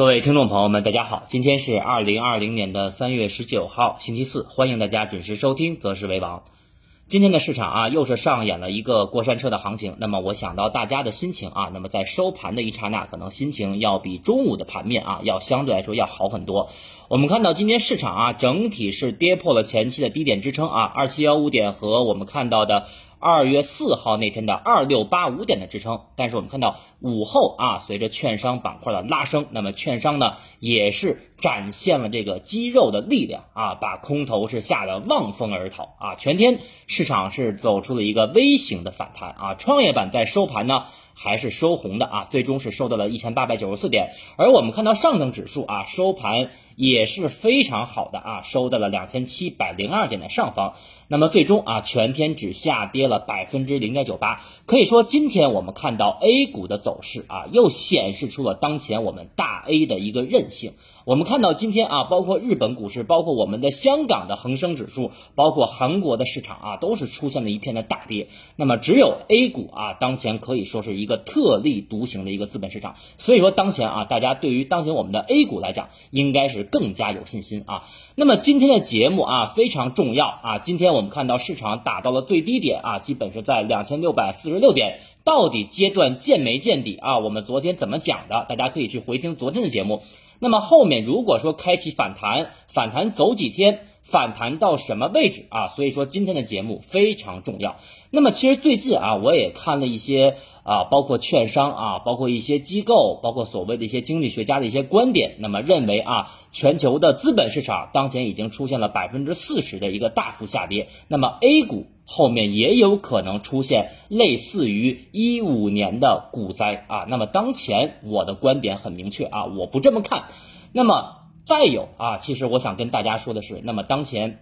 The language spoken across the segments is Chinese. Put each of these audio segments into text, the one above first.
各位听众朋友们，大家好，今天是二零二零年的三月十九号，星期四，欢迎大家准时收听《择时为王》。今天的市场啊，又是上演了一个过山车的行情。那么我想到大家的心情啊，那么在收盘的一刹那，可能心情要比中午的盘面啊，要相对来说要好很多。我们看到今天市场啊，整体是跌破了前期的低点支撑啊，二七幺五点和我们看到的。二月四号那天的二六八五点的支撑，但是我们看到午后啊，随着券商板块的拉升，那么券商呢也是展现了这个肌肉的力量啊，把空头是吓得望风而逃啊，全天市场是走出了一个微型的反弹啊，创业板在收盘呢。还是收红的啊，最终是收到了一千八百九十四点，而我们看到上证指数啊收盘也是非常好的啊，收到了两千七百零二点的上方。那么最终啊，全天只下跌了百分之零点九八，可以说今天我们看到 A 股的走势啊，又显示出了当前我们大 A 的一个韧性。我们看到今天啊，包括日本股市，包括我们的香港的恒生指数，包括韩国的市场啊，都是出现了一片的大跌。那么只有 A 股啊，当前可以说是一个特立独行的一个资本市场。所以说当前啊，大家对于当前我们的 A 股来讲，应该是更加有信心啊。那么今天的节目啊非常重要啊，今天我们看到市场打到了最低点啊，基本是在两千六百四十六点，到底阶段见没见底啊？我们昨天怎么讲的？大家可以去回听昨天的节目。那么后面如果说开启反弹，反弹走几天，反弹到什么位置啊？所以说今天的节目非常重要。那么其实最近啊，我也看了一些啊，包括券商啊，包括一些机构，包括所谓的一些经济学家的一些观点。那么认为啊，全球的资本市场当前已经出现了百分之四十的一个大幅下跌。那么 A 股。后面也有可能出现类似于一五年的股灾啊，那么当前我的观点很明确啊，我不这么看。那么再有啊，其实我想跟大家说的是，那么当前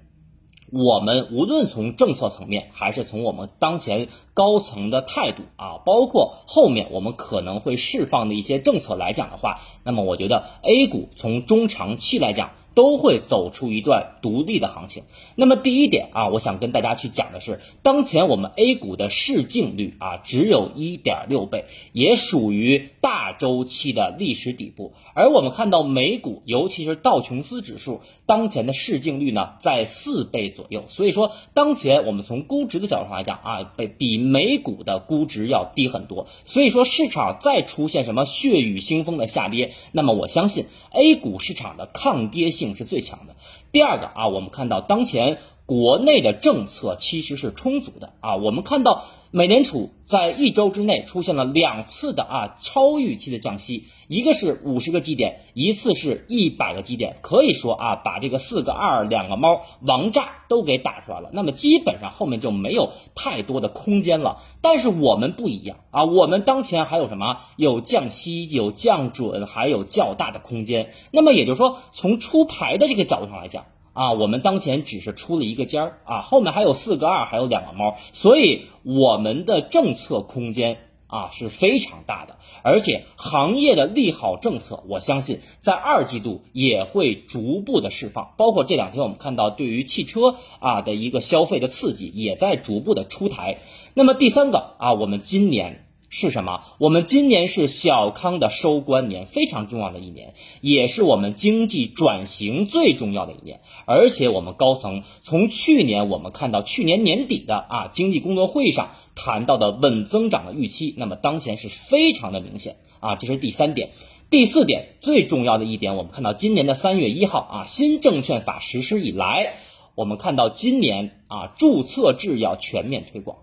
我们无论从政策层面，还是从我们当前高层的态度啊，包括后面我们可能会释放的一些政策来讲的话，那么我觉得 A 股从中长期来讲。都会走出一段独立的行情。那么第一点啊，我想跟大家去讲的是，当前我们 A 股的市净率啊，只有一点六倍，也属于大周期的历史底部。而我们看到美股，尤其是道琼斯指数，当前的市净率呢在四倍左右。所以说，当前我们从估值的角度上来讲啊，比比美股的估值要低很多。所以说，市场再出现什么血雨腥风的下跌，那么我相信 A 股市场的抗跌性。是最强的。第二个啊，我们看到当前国内的政策其实是充足的啊。我们看到美联储在一周之内出现了两次的啊超预期的降息，一个是五十个基点，一次是一百个基点，可以说啊把这个四个二两个猫王炸都给打出来了。那么基本上后面就没有太多的空间了。但是我们不一样啊，我们当前还有什么？有降息，有降准，还有较大的空间。那么也就是说，从出牌的这个角度上来讲。啊，我们当前只是出了一个尖儿啊，后面还有四个二，还有两个猫，所以我们的政策空间啊是非常大的，而且行业的利好政策，我相信在二季度也会逐步的释放，包括这两天我们看到对于汽车啊的一个消费的刺激也在逐步的出台。那么第三个啊，我们今年。是什么？我们今年是小康的收官年，非常重要的一年，也是我们经济转型最重要的一年。而且我们高层从去年我们看到去年年底的啊经济工作会议上谈到的稳增长的预期，那么当前是非常的明显啊。这是第三点，第四点最重要的一点，我们看到今年的三月一号啊新证券法实施以来，我们看到今年啊注册制要全面推广。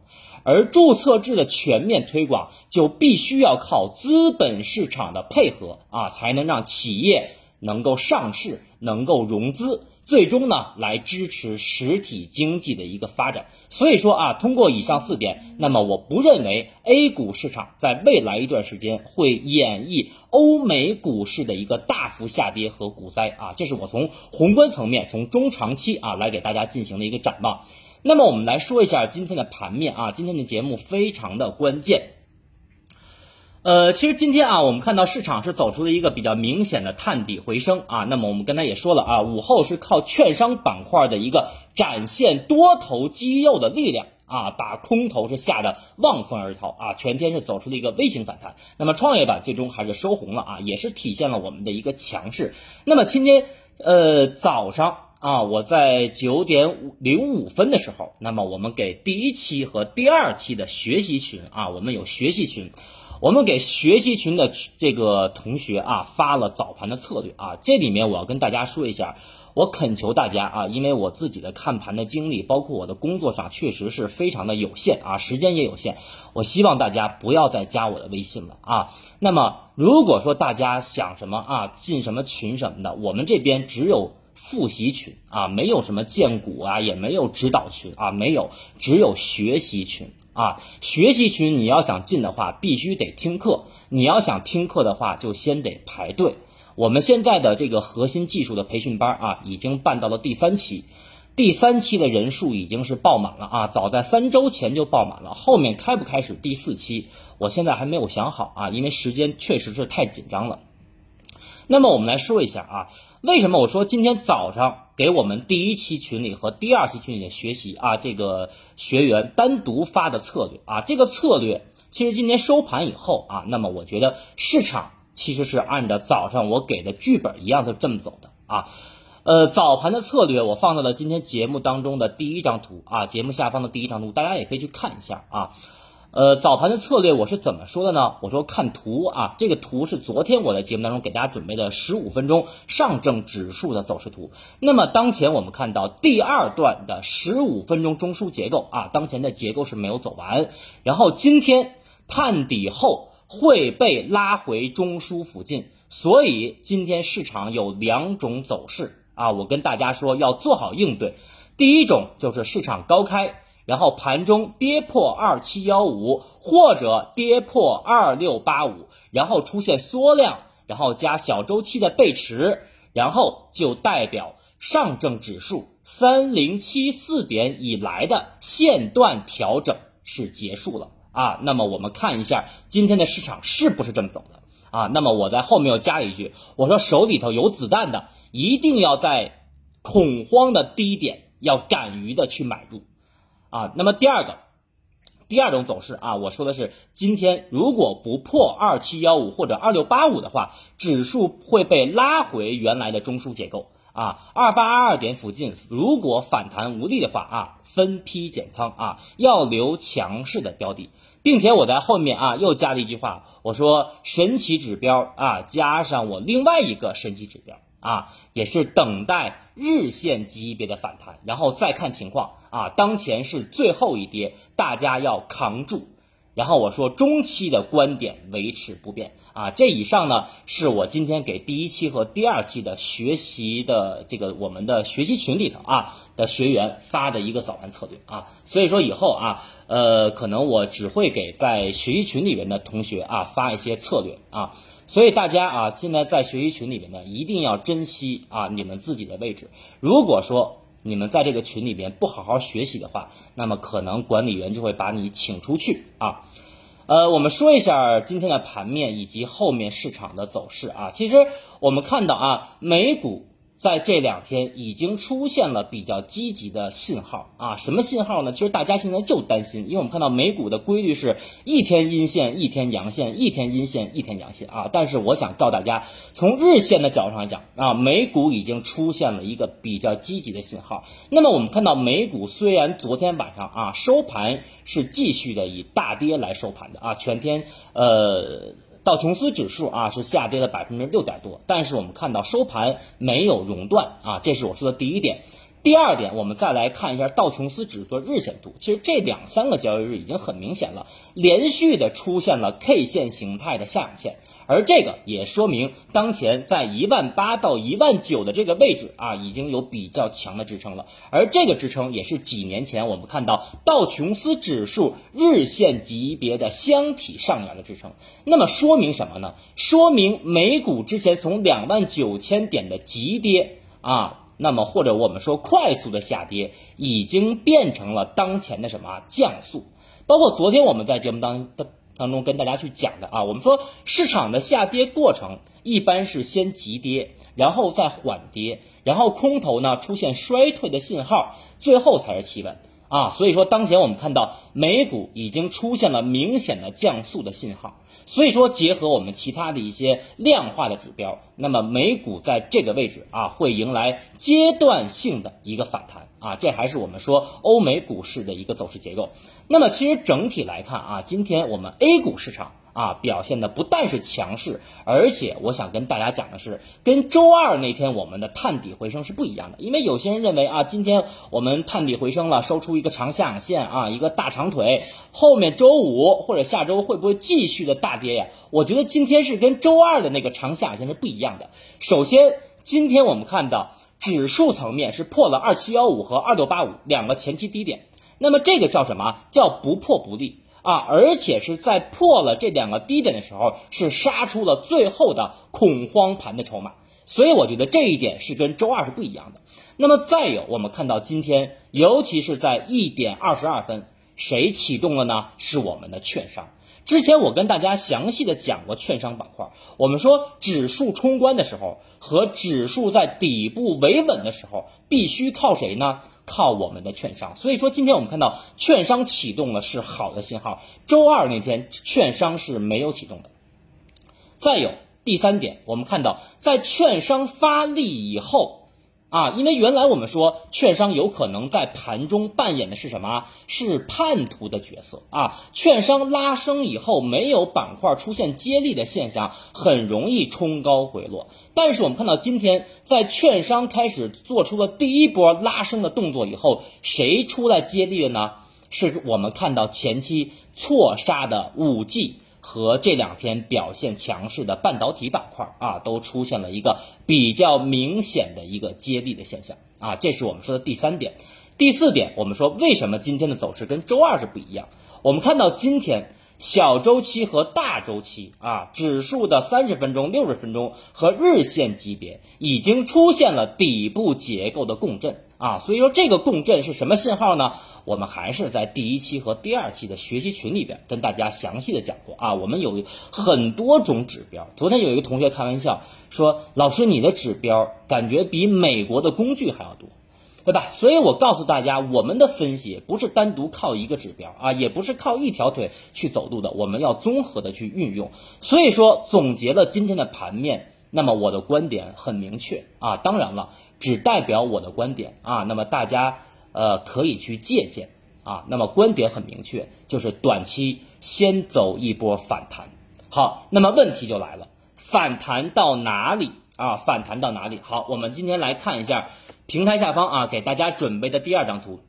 而注册制的全面推广，就必须要靠资本市场的配合啊，才能让企业能够上市、能够融资，最终呢来支持实体经济的一个发展。所以说啊，通过以上四点，那么我不认为 A 股市场在未来一段时间会演绎欧美股市的一个大幅下跌和股灾啊，这是我从宏观层面、从中长期啊来给大家进行的一个展望。那么我们来说一下今天的盘面啊，今天的节目非常的关键。呃，其实今天啊，我们看到市场是走出了一个比较明显的探底回升啊。那么我们刚才也说了啊，午后是靠券商板块的一个展现多头肌肉的力量啊，把空头是吓得望风而逃啊，全天是走出了一个微型反弹。那么创业板最终还是收红了啊，也是体现了我们的一个强势。那么今天呃早上啊，我在九点零五分的时候，那么我们给第一期和第二期的学习群啊，我们有学习群。我们给学习群的这个同学啊发了早盘的策略啊，这里面我要跟大家说一下，我恳求大家啊，因为我自己的看盘的经历，包括我的工作上确实是非常的有限啊，时间也有限，我希望大家不要再加我的微信了啊。那么如果说大家想什么啊，进什么群什么的，我们这边只有复习群啊，没有什么荐股啊，也没有指导群啊，没有，只有学习群。啊，学习群你要想进的话，必须得听课。你要想听课的话，就先得排队。我们现在的这个核心技术的培训班啊，已经办到了第三期，第三期的人数已经是爆满了啊，早在三周前就爆满了。后面开不开始第四期，我现在还没有想好啊，因为时间确实是太紧张了。那么我们来说一下啊，为什么我说今天早上给我们第一期群里和第二期群里的学习啊，这个学员单独发的策略啊，这个策略其实今天收盘以后啊，那么我觉得市场其实是按照早上我给的剧本一样的这么走的啊，呃，早盘的策略我放到了今天节目当中的第一张图啊，节目下方的第一张图，大家也可以去看一下啊。呃，早盘的策略我是怎么说的呢？我说看图啊，这个图是昨天我在节目当中给大家准备的十五分钟上证指数的走势图。那么当前我们看到第二段的十五分钟中枢结构啊，当前的结构是没有走完，然后今天探底后会被拉回中枢附近，所以今天市场有两种走势啊，我跟大家说要做好应对。第一种就是市场高开。然后盘中跌破二七幺五或者跌破二六八五，然后出现缩量，然后加小周期的背驰，然后就代表上证指数三零七四点以来的线段调整是结束了啊。那么我们看一下今天的市场是不是这么走的啊？那么我在后面又加了一句，我说手里头有子弹的，一定要在恐慌的低点要敢于的去买入。啊，那么第二个，第二种走势啊，我说的是今天如果不破二七幺五或者二六八五的话，指数会被拉回原来的中枢结构啊，二八二二点附近，如果反弹无力的话啊，分批减仓啊，要留强势的标的，并且我在后面啊又加了一句话，我说神奇指标啊，加上我另外一个神奇指标。啊，也是等待日线级别的反弹，然后再看情况啊。当前是最后一跌，大家要扛住。然后我说中期的观点维持不变啊。这以上呢是我今天给第一期和第二期的学习的这个我们的学习群里头啊的学员发的一个早盘策略啊。所以说以后啊，呃，可能我只会给在学习群里面的同学啊发一些策略啊。所以大家啊，现在在学习群里面呢，一定要珍惜啊你们自己的位置。如果说你们在这个群里边不好好学习的话，那么可能管理员就会把你请出去啊。呃，我们说一下今天的盘面以及后面市场的走势啊。其实我们看到啊，美股。在这两天已经出现了比较积极的信号啊，什么信号呢？其实大家现在就担心，因为我们看到美股的规律是一天阴线一天阳线，一天阴线一天阳线啊。但是我想告诉大家，从日线的角度上来讲啊，美股已经出现了一个比较积极的信号。那么我们看到美股虽然昨天晚上啊收盘是继续的以大跌来收盘的啊，全天呃。道琼斯指数啊是下跌了百分之六点多，但是我们看到收盘没有熔断啊，这是我说的第一点。第二点，我们再来看一下道琼斯指数的日线图，其实这两三个交易日已经很明显了，连续的出现了 K 线形态的下影线。而这个也说明，当前在一万八到一万九的这个位置啊，已经有比较强的支撑了。而这个支撑也是几年前我们看到道琼斯指数日线级别的箱体上沿的支撑。那么说明什么呢？说明美股之前从两万九千点的急跌啊，那么或者我们说快速的下跌，已经变成了当前的什么降速。包括昨天我们在节目当当。当中跟大家去讲的啊，我们说市场的下跌过程一般是先急跌，然后再缓跌，然后空头呢出现衰退的信号，最后才是企稳啊，所以说当前我们看到美股已经出现了明显的降速的信号。所以说，结合我们其他的一些量化的指标，那么美股在这个位置啊，会迎来阶段性的一个反弹啊，这还是我们说欧美股市的一个走势结构。那么其实整体来看啊，今天我们 A 股市场。啊，表现的不但是强势，而且我想跟大家讲的是，跟周二那天我们的探底回升是不一样的。因为有些人认为啊，今天我们探底回升了，收出一个长下影线啊，一个大长腿，后面周五或者下周会不会继续的大跌呀？我觉得今天是跟周二的那个长下影线是不一样的。首先，今天我们看到指数层面是破了二七幺五和二六八五两个前期低点，那么这个叫什么？叫不破不立。啊，而且是在破了这两个低点的时候，是杀出了最后的恐慌盘的筹码，所以我觉得这一点是跟周二是不一样的。那么再有，我们看到今天，尤其是在一点二十二分，谁启动了呢？是我们的券商。之前我跟大家详细的讲过券商板块，我们说指数冲关的时候和指数在底部维稳的时候，必须靠谁呢？靠我们的券商，所以说今天我们看到券商启动了是好的信号。周二那天券商是没有启动的。再有第三点，我们看到在券商发力以后。啊，因为原来我们说券商有可能在盘中扮演的是什么？是叛徒的角色啊！券商拉升以后，没有板块出现接力的现象，很容易冲高回落。但是我们看到今天，在券商开始做出了第一波拉升的动作以后，谁出来接力的呢？是我们看到前期错杀的五 G。和这两天表现强势的半导体板块啊，都出现了一个比较明显的一个接力的现象啊，这是我们说的第三点。第四点，我们说为什么今天的走势跟周二是不一样？我们看到今天。小周期和大周期啊，指数的三十分钟、六十分钟和日线级别已经出现了底部结构的共振啊，所以说这个共振是什么信号呢？我们还是在第一期和第二期的学习群里边跟大家详细的讲过啊，我们有很多种指标。昨天有一个同学开玩笑说：“老师，你的指标感觉比美国的工具还要多。”对吧？所以我告诉大家，我们的分析不是单独靠一个指标啊，也不是靠一条腿去走路的，我们要综合的去运用。所以说，总结了今天的盘面，那么我的观点很明确啊，当然了，只代表我的观点啊，那么大家呃可以去借鉴啊。那么观点很明确，就是短期先走一波反弹。好，那么问题就来了，反弹到哪里啊？反弹到哪里？好，我们今天来看一下。平台下方啊，给大家准备的第二张图。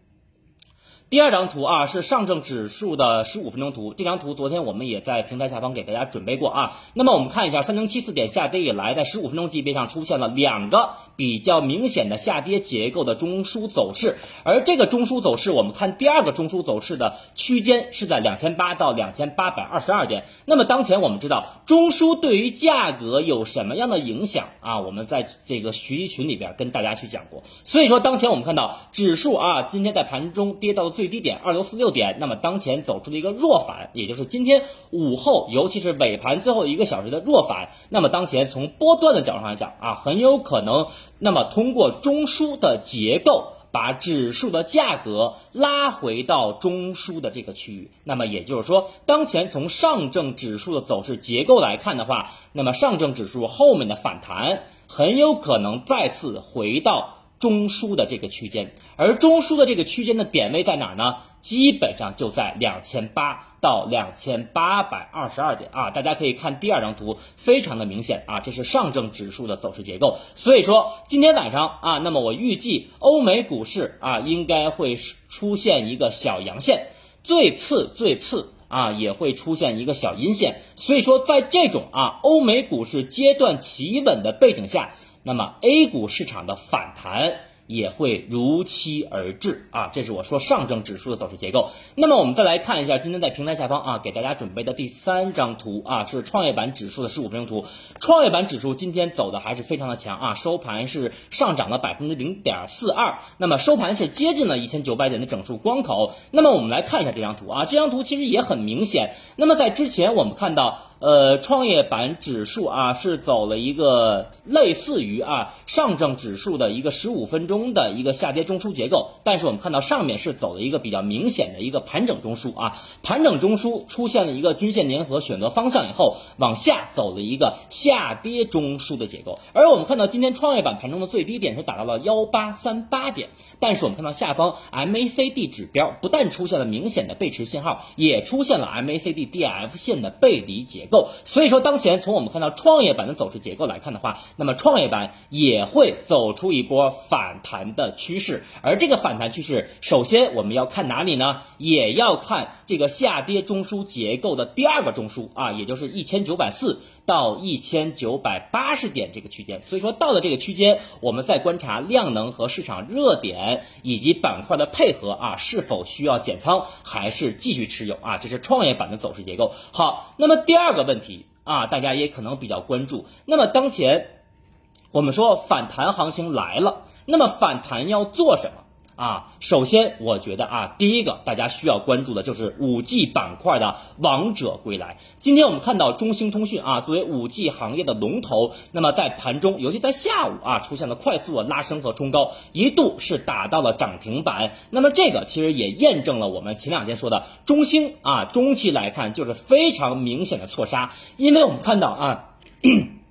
第二张图啊是上证指数的十五分钟图，这张图昨天我们也在平台下方给大家准备过啊。那么我们看一下三零七四点下跌以来，在十五分钟级别上出现了两个比较明显的下跌结构的中枢走势，而这个中枢走势，我们看第二个中枢走势的区间是在两千八到两千八百二十二点。那么当前我们知道中枢对于价格有什么样的影响啊？我们在这个学习群里边跟大家去讲过。所以说当前我们看到指数啊，今天在盘中跌到。最低点二六四六点，那么当前走出了一个弱反，也就是今天午后，尤其是尾盘最后一个小时的弱反。那么当前从波段的角度上来讲啊，很有可能，那么通过中枢的结构，把指数的价格拉回到中枢的这个区域。那么也就是说，当前从上证指数的走势结构来看的话，那么上证指数后面的反弹很有可能再次回到。中枢的这个区间，而中枢的这个区间的点位在哪呢？基本上就在两千八到两千八百二十二点啊！大家可以看第二张图，非常的明显啊，这是上证指数的走势结构。所以说今天晚上啊，那么我预计欧美股市啊应该会出现一个小阳线，最次最次啊也会出现一个小阴线。所以说在这种啊欧美股市阶段企稳的背景下。那么 A 股市场的反弹也会如期而至啊，这是我说上证指数的走势结构。那么我们再来看一下今天在平台下方啊给大家准备的第三张图啊，是创业板指数的十五分钟图。创业板指数今天走的还是非常的强啊，收盘是上涨了百分之零点四二，那么收盘是接近了一千九百点的整数关口。那么我们来看一下这张图啊，这张图其实也很明显。那么在之前我们看到。呃，创业板指数啊是走了一个类似于啊上证指数的一个十五分钟的一个下跌中枢结构，但是我们看到上面是走了一个比较明显的一个盘整中枢啊，盘整中枢出现了一个均线粘合选择方向以后，往下走了一个下跌中枢的结构，而我们看到今天创业板盘中的最低点是达到了幺八三八点，但是我们看到下方 MACD 指标不但出现了明显的背驰信号，也出现了 MACD DF 线的背离结。构，所以说当前从我们看到创业板的走势结构来看的话，那么创业板也会走出一波反弹的趋势，而这个反弹趋势，首先我们要看哪里呢？也要看这个下跌中枢结构的第二个中枢啊，也就是一千九百四到一千九百八十点这个区间。所以说到了这个区间，我们再观察量能和市场热点以及板块的配合啊，是否需要减仓，还是继续持有啊？这是创业板的走势结构。好，那么第二。个个问题啊，大家也可能比较关注。那么当前我们说反弹行情来了，那么反弹要做什么？啊，首先我觉得啊，第一个大家需要关注的就是五 G 板块的王者归来。今天我们看到中兴通讯啊，作为五 G 行业的龙头，那么在盘中，尤其在下午啊，出现了快速的拉升和冲高，一度是打到了涨停板。那么这个其实也验证了我们前两天说的中兴啊，中期来看就是非常明显的错杀，因为我们看到啊。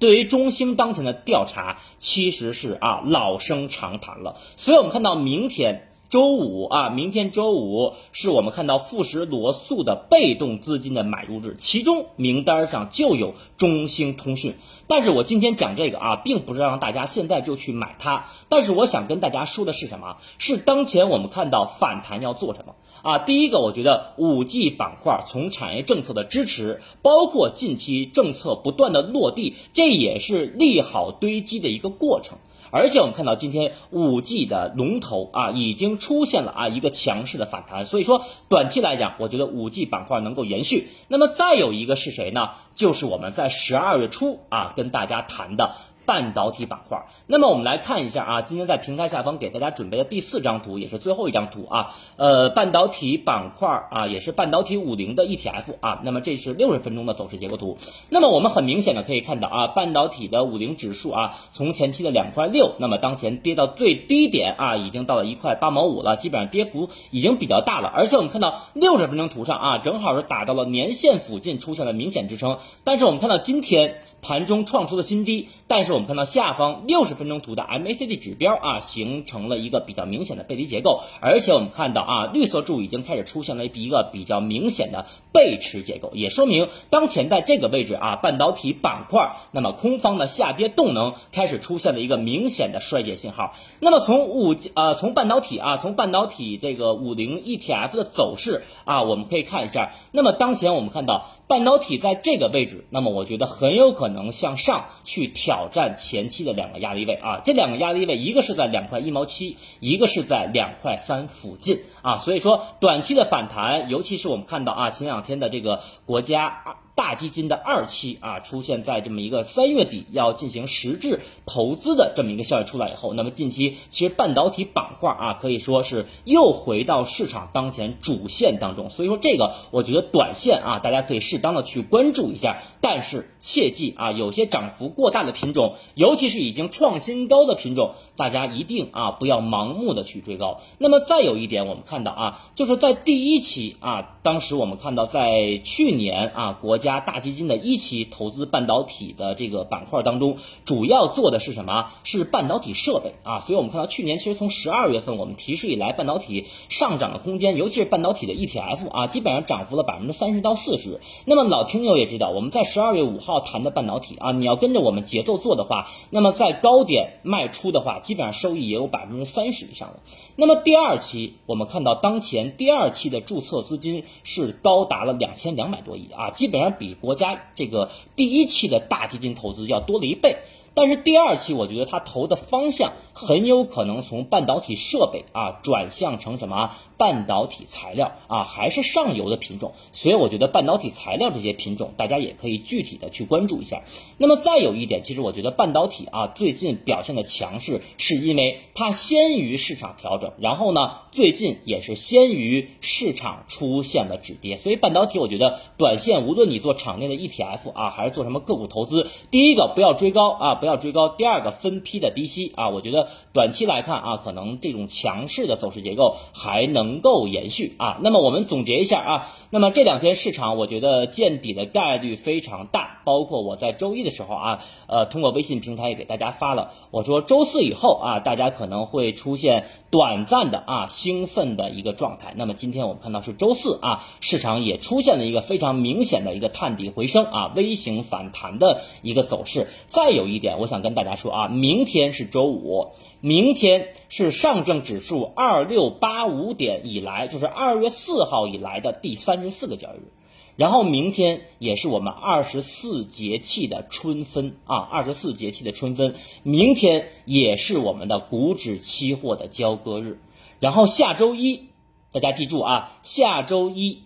对于中兴当前的调查，其实是啊老生常谈了。所以我们看到明天周五啊，明天周五是我们看到富时罗素的被动资金的买入日，其中名单上就有中兴通讯。但是我今天讲这个啊，并不是让大家现在就去买它，但是我想跟大家说的是什么？是当前我们看到反弹要做什么？啊，第一个，我觉得五 G 板块从产业政策的支持，包括近期政策不断的落地，这也是利好堆积的一个过程。而且我们看到今天五 G 的龙头啊，已经出现了啊一个强势的反弹，所以说短期来讲，我觉得五 G 板块能够延续。那么再有一个是谁呢？就是我们在十二月初啊跟大家谈的。半导体板块，那么我们来看一下啊，今天在平台下方给大家准备的第四张图，也是最后一张图啊，呃，半导体板块啊，也是半导体五零的 ETF 啊，那么这是六十分钟的走势结构图。那么我们很明显的可以看到啊，半导体的五零指数啊，从前期的两块六，那么当前跌到最低点啊，已经到了一块八毛五了，基本上跌幅已经比较大了。而且我们看到六十分钟图上啊，正好是打到了年线附近，出现了明显支撑。但是我们看到今天。盘中创出的新低，但是我们看到下方六十分钟图的 MACD 指标啊，形成了一个比较明显的背离结构，而且我们看到啊，绿色柱已经开始出现了一个比较明显的背驰结构，也说明当前在这个位置啊，半导体板块那么空方的下跌动能开始出现了一个明显的衰竭信号。那么从五呃从半导体啊，从半导体这个五零 ETF 的走势啊，我们可以看一下，那么当前我们看到。半导体在这个位置，那么我觉得很有可能能向上去挑战前期的两个压力位啊，这两个压力位，一个是在两块一毛七，一个是在两块三附近啊，所以说短期的反弹，尤其是我们看到啊前两天的这个国家。大基金的二期啊，出现在这么一个三月底要进行实质投资的这么一个消息出来以后，那么近期其实半导体板块啊，可以说是又回到市场当前主线当中，所以说这个我觉得短线啊，大家可以适当的去关注一下，但是切记啊，有些涨幅过大的品种，尤其是已经创新高的品种，大家一定啊不要盲目的去追高。那么再有一点，我们看到啊，就是在第一期啊，当时我们看到在去年啊，国家加大基金的一期投资半导体的这个板块当中，主要做的是什么？是半导体设备啊。所以我们看到去年其实从十二月份我们提示以来，半导体上涨的空间，尤其是半导体的 ETF 啊，基本上涨幅了百分之三十到四十。那么老听友也知道，我们在十二月五号谈的半导体啊，你要跟着我们节奏做的话，那么在高点卖出的话，基本上收益也有百分之三十以上的。那么第二期我们看到，当前第二期的注册资金是高达了两千两百多亿啊，基本上。比国家这个第一期的大基金投资要多了一倍。但是第二期我觉得它投的方向很有可能从半导体设备啊转向成什么半导体材料啊，还是上游的品种，所以我觉得半导体材料这些品种大家也可以具体的去关注一下。那么再有一点，其实我觉得半导体啊最近表现的强势，是因为它先于市场调整，然后呢最近也是先于市场出现了止跌，所以半导体我觉得短线无论你做场内的 ETF 啊，还是做什么个股投资，第一个不要追高啊，不要追高；第二个分批的低吸啊，我觉得短期来看啊，可能这种强势的走势结构还能够延续啊。那么我们总结一下啊，那么这两天市场我觉得见底的概率非常大，包括我在周一的时候啊，呃，通过微信平台也给大家发了，我说周四以后啊，大家可能会出现短暂的啊兴奋的一个状态。那么今天我们看到是周四啊，市场也出现了一个非常明显的一个探底回升啊，微型反弹的一个走势。再有一点，我想跟大家说啊，明天是周五，明天是上证指数二六八五点以来，就是二月四号以来的第三十四个交易日。然后明天也是我们二十四节气的春分啊，二十四节气的春分，明天也是我们的股指期货的交割日。然后下周一，大家记住啊，下周一。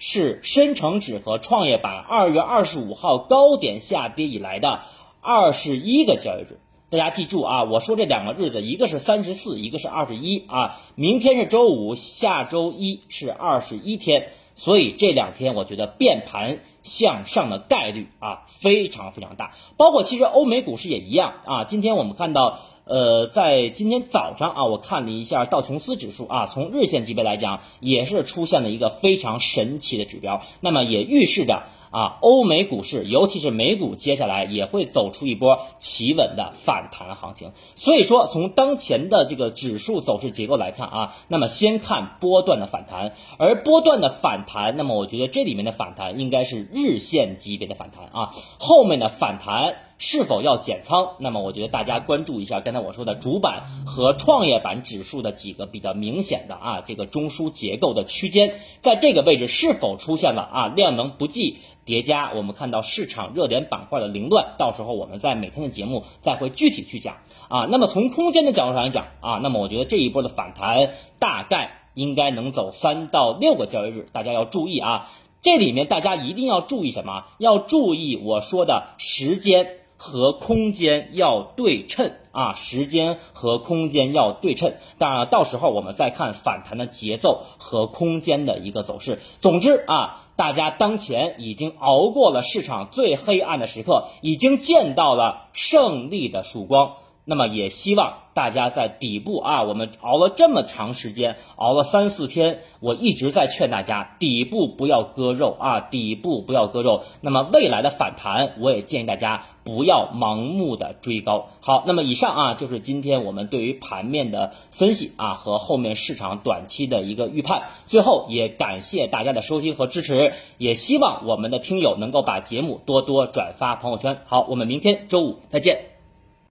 是深成指和创业板二月二十五号高点下跌以来的二十一个交易日，大家记住啊，我说这两个日子，一个是三十四，一个是二十一啊。明天是周五，下周一是二十一天，所以这两天我觉得变盘向上的概率啊非常非常大。包括其实欧美股市也一样啊，今天我们看到。呃，在今天早上啊，我看了一下道琼斯指数啊，从日线级别来讲，也是出现了一个非常神奇的指标，那么也预示着。啊，欧美股市，尤其是美股，接下来也会走出一波企稳的反弹行情。所以说，从当前的这个指数走势结构来看啊，那么先看波段的反弹，而波段的反弹，那么我觉得这里面的反弹应该是日线级别的反弹啊。后面的反弹是否要减仓？那么我觉得大家关注一下刚才我说的主板和创业板指数的几个比较明显的啊这个中枢结构的区间，在这个位置是否出现了啊量能不济？叠加，我们看到市场热点板块的凌乱，到时候我们在每天的节目再会具体去讲啊。那么从空间的角度上来讲啊，那么我觉得这一波的反弹大概应该能走三到六个交易日，大家要注意啊。这里面大家一定要注意什么？要注意我说的时间和空间要对称啊，时间和空间要对称。当然了，到时候我们再看反弹的节奏和空间的一个走势。总之啊。大家当前已经熬过了市场最黑暗的时刻，已经见到了胜利的曙光。那么也希望大家在底部啊，我们熬了这么长时间，熬了三四天，我一直在劝大家底部不要割肉啊，底部不要割肉。那么未来的反弹，我也建议大家不要盲目的追高。好，那么以上啊就是今天我们对于盘面的分析啊和后面市场短期的一个预判。最后也感谢大家的收听和支持，也希望我们的听友能够把节目多多转发朋友圈。好，我们明天周五再见。